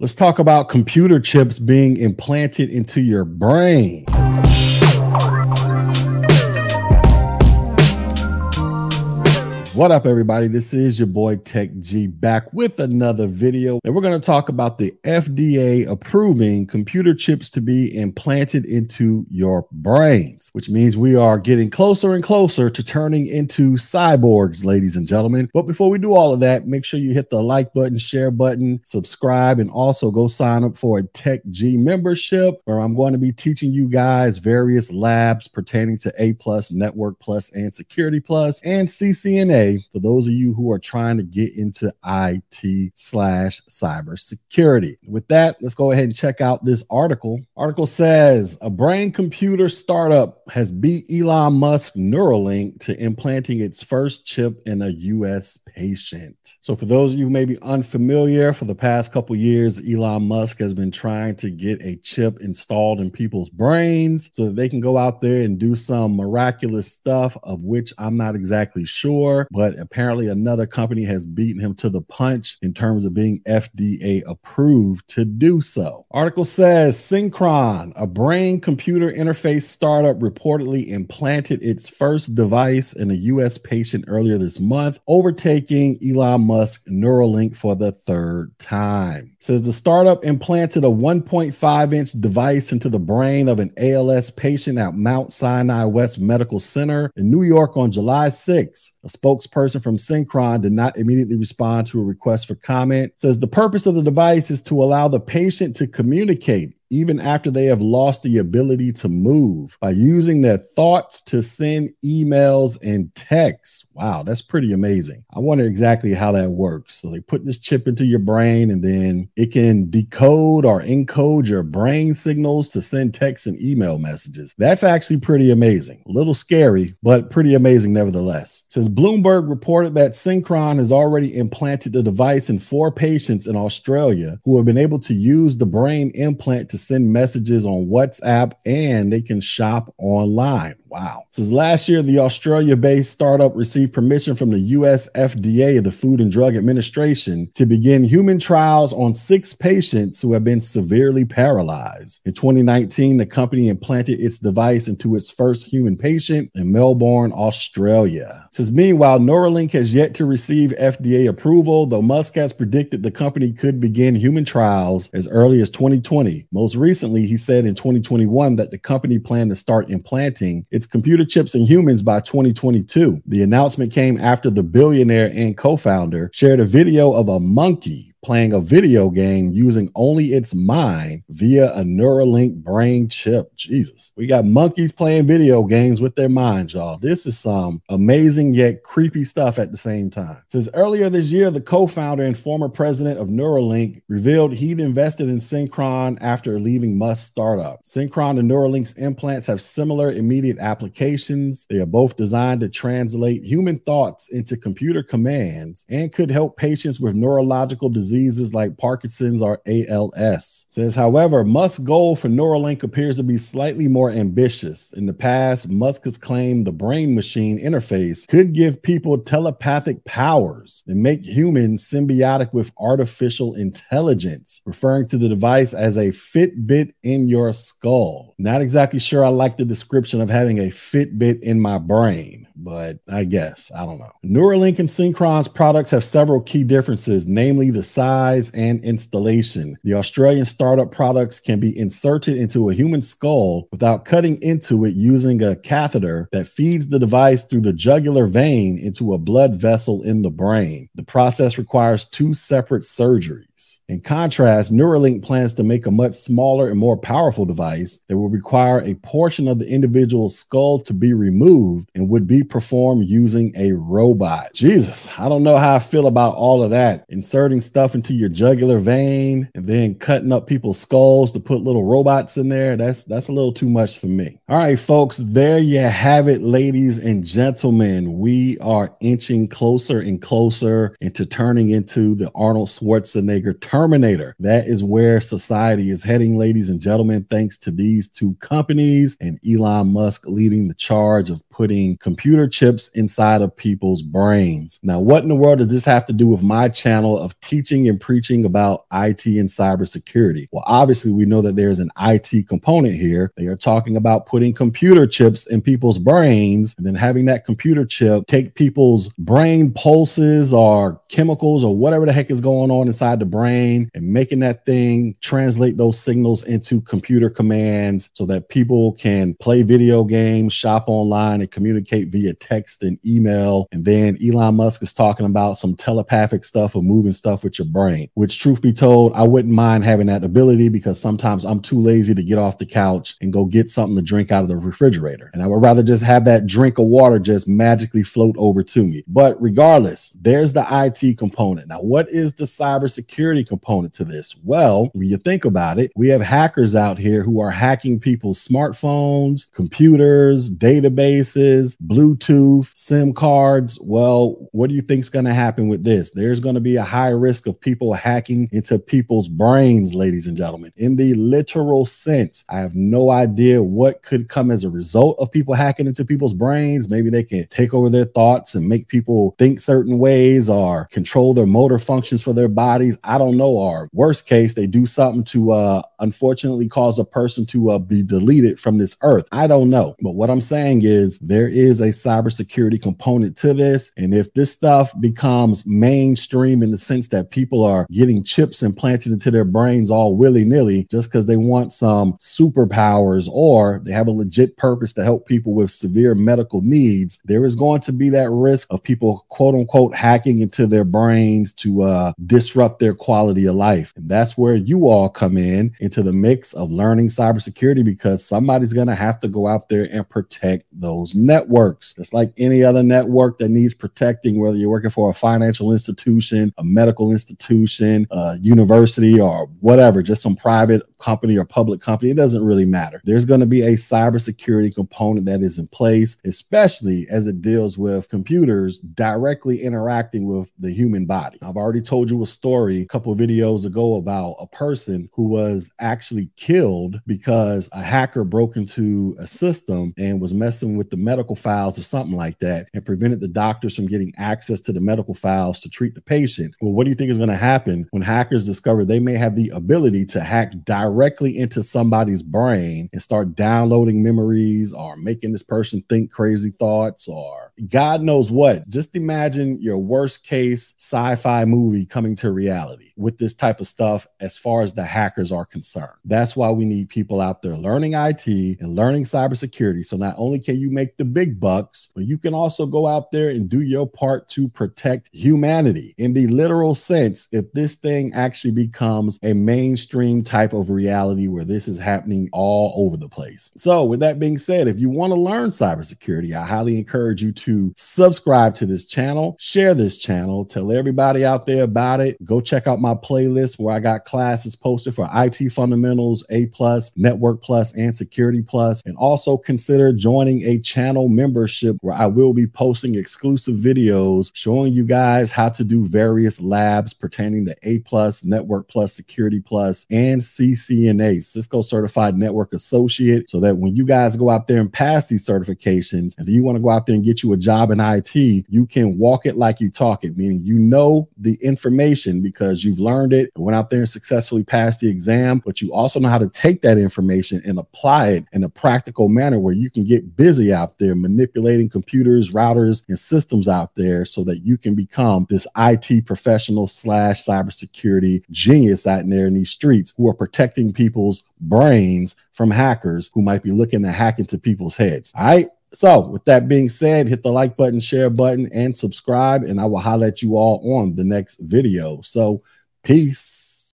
Let's talk about computer chips being implanted into your brain. What up, everybody? This is your boy Tech G back with another video. And we're going to talk about the FDA approving computer chips to be implanted into your brains, which means we are getting closer and closer to turning into cyborgs, ladies and gentlemen. But before we do all of that, make sure you hit the like button, share button, subscribe, and also go sign up for a Tech G membership where I'm going to be teaching you guys various labs pertaining to A Plus, Network Plus, and Security Plus, and CCNA for those of you who are trying to get into IT slash cybersecurity. With that, let's go ahead and check out this article. Article says a brain computer startup has beat Elon Musk Neuralink to implanting its first chip in a US patient. So for those of you may be unfamiliar, for the past couple years, Elon Musk has been trying to get a chip installed in people's brains so that they can go out there and do some miraculous stuff of which I'm not exactly sure but apparently another company has beaten him to the punch in terms of being FDA approved to do so. Article says Synchron, a brain computer interface startup, reportedly implanted its first device in a U.S. patient earlier this month, overtaking Elon Musk Neuralink for the third time. says the startup implanted a 1.5 inch device into the brain of an ALS patient at Mount Sinai West Medical Center in New York on July 6. A spokesperson spokesperson from Synchron did not immediately respond to a request for comment. It says the purpose of the device is to allow the patient to communicate even after they have lost the ability to move by using their thoughts to send emails and texts. Wow, that's pretty amazing. I wonder exactly how that works. So they put this chip into your brain and then it can decode or encode your brain signals to send text and email messages. That's actually pretty amazing. A little scary, but pretty amazing nevertheless. Says Bloomberg reported that Synchron has already implanted the device in four patients in Australia who have been able to use the brain implant to send messages on WhatsApp and they can shop online. Wow. Since last year, the Australia based startup received permission from the US FDA, the Food and Drug Administration, to begin human trials on six patients who have been severely paralyzed. In 2019, the company implanted its device into its first human patient in Melbourne, Australia. Since meanwhile, Neuralink has yet to receive FDA approval, though Musk has predicted the company could begin human trials as early as 2020. Most recently, he said in 2021 that the company planned to start implanting its computer chips and humans by 2022. The announcement came after the billionaire and co founder shared a video of a monkey playing a video game using only its mind via a Neuralink brain chip. Jesus. We got monkeys playing video games with their minds, y'all. This is some amazing yet creepy stuff at the same time. Since earlier this year, the co founder and former president of Neuralink revealed he'd invested in Synchron after leaving Musk startup. Synchron and Neuralink's implants have similar immediate applications. They are both designed to translate human thoughts into computer commands and could help patients with neurological diseases diseases like Parkinson's or ALS. Says, however, Musk's goal for Neuralink appears to be slightly more ambitious. In the past, Musk has claimed the brain machine interface could give people telepathic powers and make humans symbiotic with artificial intelligence, referring to the device as a Fitbit in your skull. Not exactly sure I like the description of having a Fitbit in my brain but I guess I don't know. Neuralink and Synchron's products have several key differences, namely the size and installation. The Australian startup products can be inserted into a human skull without cutting into it using a catheter that feeds the device through the jugular vein into a blood vessel in the brain. The process requires two separate surgeries. In contrast, Neuralink plans to make a much smaller and more powerful device that will require a portion of the individual's skull to be removed and would be performed using a robot. Jesus, I don't know how I feel about all of that. Inserting stuff into your jugular vein and then cutting up people's skulls to put little robots in there. That's that's a little too much for me. All right, folks, there you have it, ladies and gentlemen. We are inching closer and closer into turning into the Arnold Schwarzenegger Terminator. That is where society is heading, ladies and gentlemen, thanks to these two companies and Elon Musk leading the charge of putting computer chips inside of people's brains. Now, what in the world does this have to do with my channel of teaching and preaching about IT and cybersecurity? Well, obviously, we know that there's an IT component here. They are talking about putting computer chips in people's brains and then having that computer chip take people's brain pulses or chemicals or whatever the heck is going on inside the brain and making that thing translate those signals into computer commands so that people can play video games, shop online, communicate via text and email. And then Elon Musk is talking about some telepathic stuff or moving stuff with your brain, which, truth be told, I wouldn't mind having that ability because sometimes I'm too lazy to get off the couch and go get something to drink out of the refrigerator. And I would rather just have that drink of water just magically float over to me. But regardless, there's the IT component. Now, what is the cybersecurity component to this? Well, when you think about it, we have hackers out here who are hacking people's smartphones, computers, databases, Bluetooth, SIM cards. Well, what do you think is going to happen with this? There's going to be a high risk of people hacking into people's brains, ladies and gentlemen, in the literal sense. I have no idea what could come as a result of people hacking into people's brains. Maybe they can take over their thoughts and make people think certain ways or control their motor functions for their bodies. I don't know. Or worst case, they do something to uh, unfortunately cause a person to uh, be deleted from this earth. I don't know. But what I'm saying is there is a cybersecurity component to this. And if this stuff becomes mainstream in the sense that people are getting chips implanted into their brains all willy nilly just because they want some superpowers or they have a legit purpose to help people with severe medical needs, there is going to be that risk of people, quote unquote, hacking into their brains to uh, disrupt their quality of life. And that's where you all come in into the mix of learning cybersecurity because somebody's going to have to go out there and protect those networks. It's like any other network that needs protecting, whether you're working for a financial institution, a medical institution, a university, or whatever, just some private company or public company. It doesn't really matter. There's going to be a cybersecurity component that is in place, especially as it deals with computers directly interacting with the human body. I've already told you a story a couple videos ago about a person who was actually killed because a hacker broke into a system and was messing with the medical files or something like that and prevented the doctors from getting access to the medical files to treat the patient. Well, what do you think is going to happen when hackers discover they may have the ability to hack directly into somebody's brain and start downloading memories or making this person think crazy thoughts or God knows what? Just imagine your worst case sci fi movie coming to reality with this type of stuff as far as the hackers are concerned. That's why we need people out there learning IT and learning cybersecurity. So not only can you make the big bucks, but you can also go out there and do your part to protect humanity in the literal sense. If this thing actually becomes a mainstream type of reality where this is happening all over the place. So, with that being said, if you want to learn cybersecurity, I highly encourage you to subscribe to this channel, share this channel, tell everybody out there about it. Go check out my playlist where I got classes posted for IT fundamentals, A plus, network plus, and security plus. And also consider joining a channel membership where I will be posting exclusive videos showing you guys how to do various labs pertaining to A plus, network plus, security plus, and CCNA, Cisco Certified Network Associate, so that when you guys go out there and pass these certifications, and you want to go out there and get you a job in IT, you can walk it like you talk it, meaning you know the information because you've learned it and went out there and successfully passed the exam, but you also know how to take that information and apply it in a practical manner where you can get busy out there manipulating computers, routers, and systems out there so that you can become this IT professional slash cybersecurity genius out there in these streets who are protecting people's brains from hackers who might be looking to hack into people's heads. All right. So, with that being said, hit the like button, share button, and subscribe, and I will highlight you all on the next video. So, peace.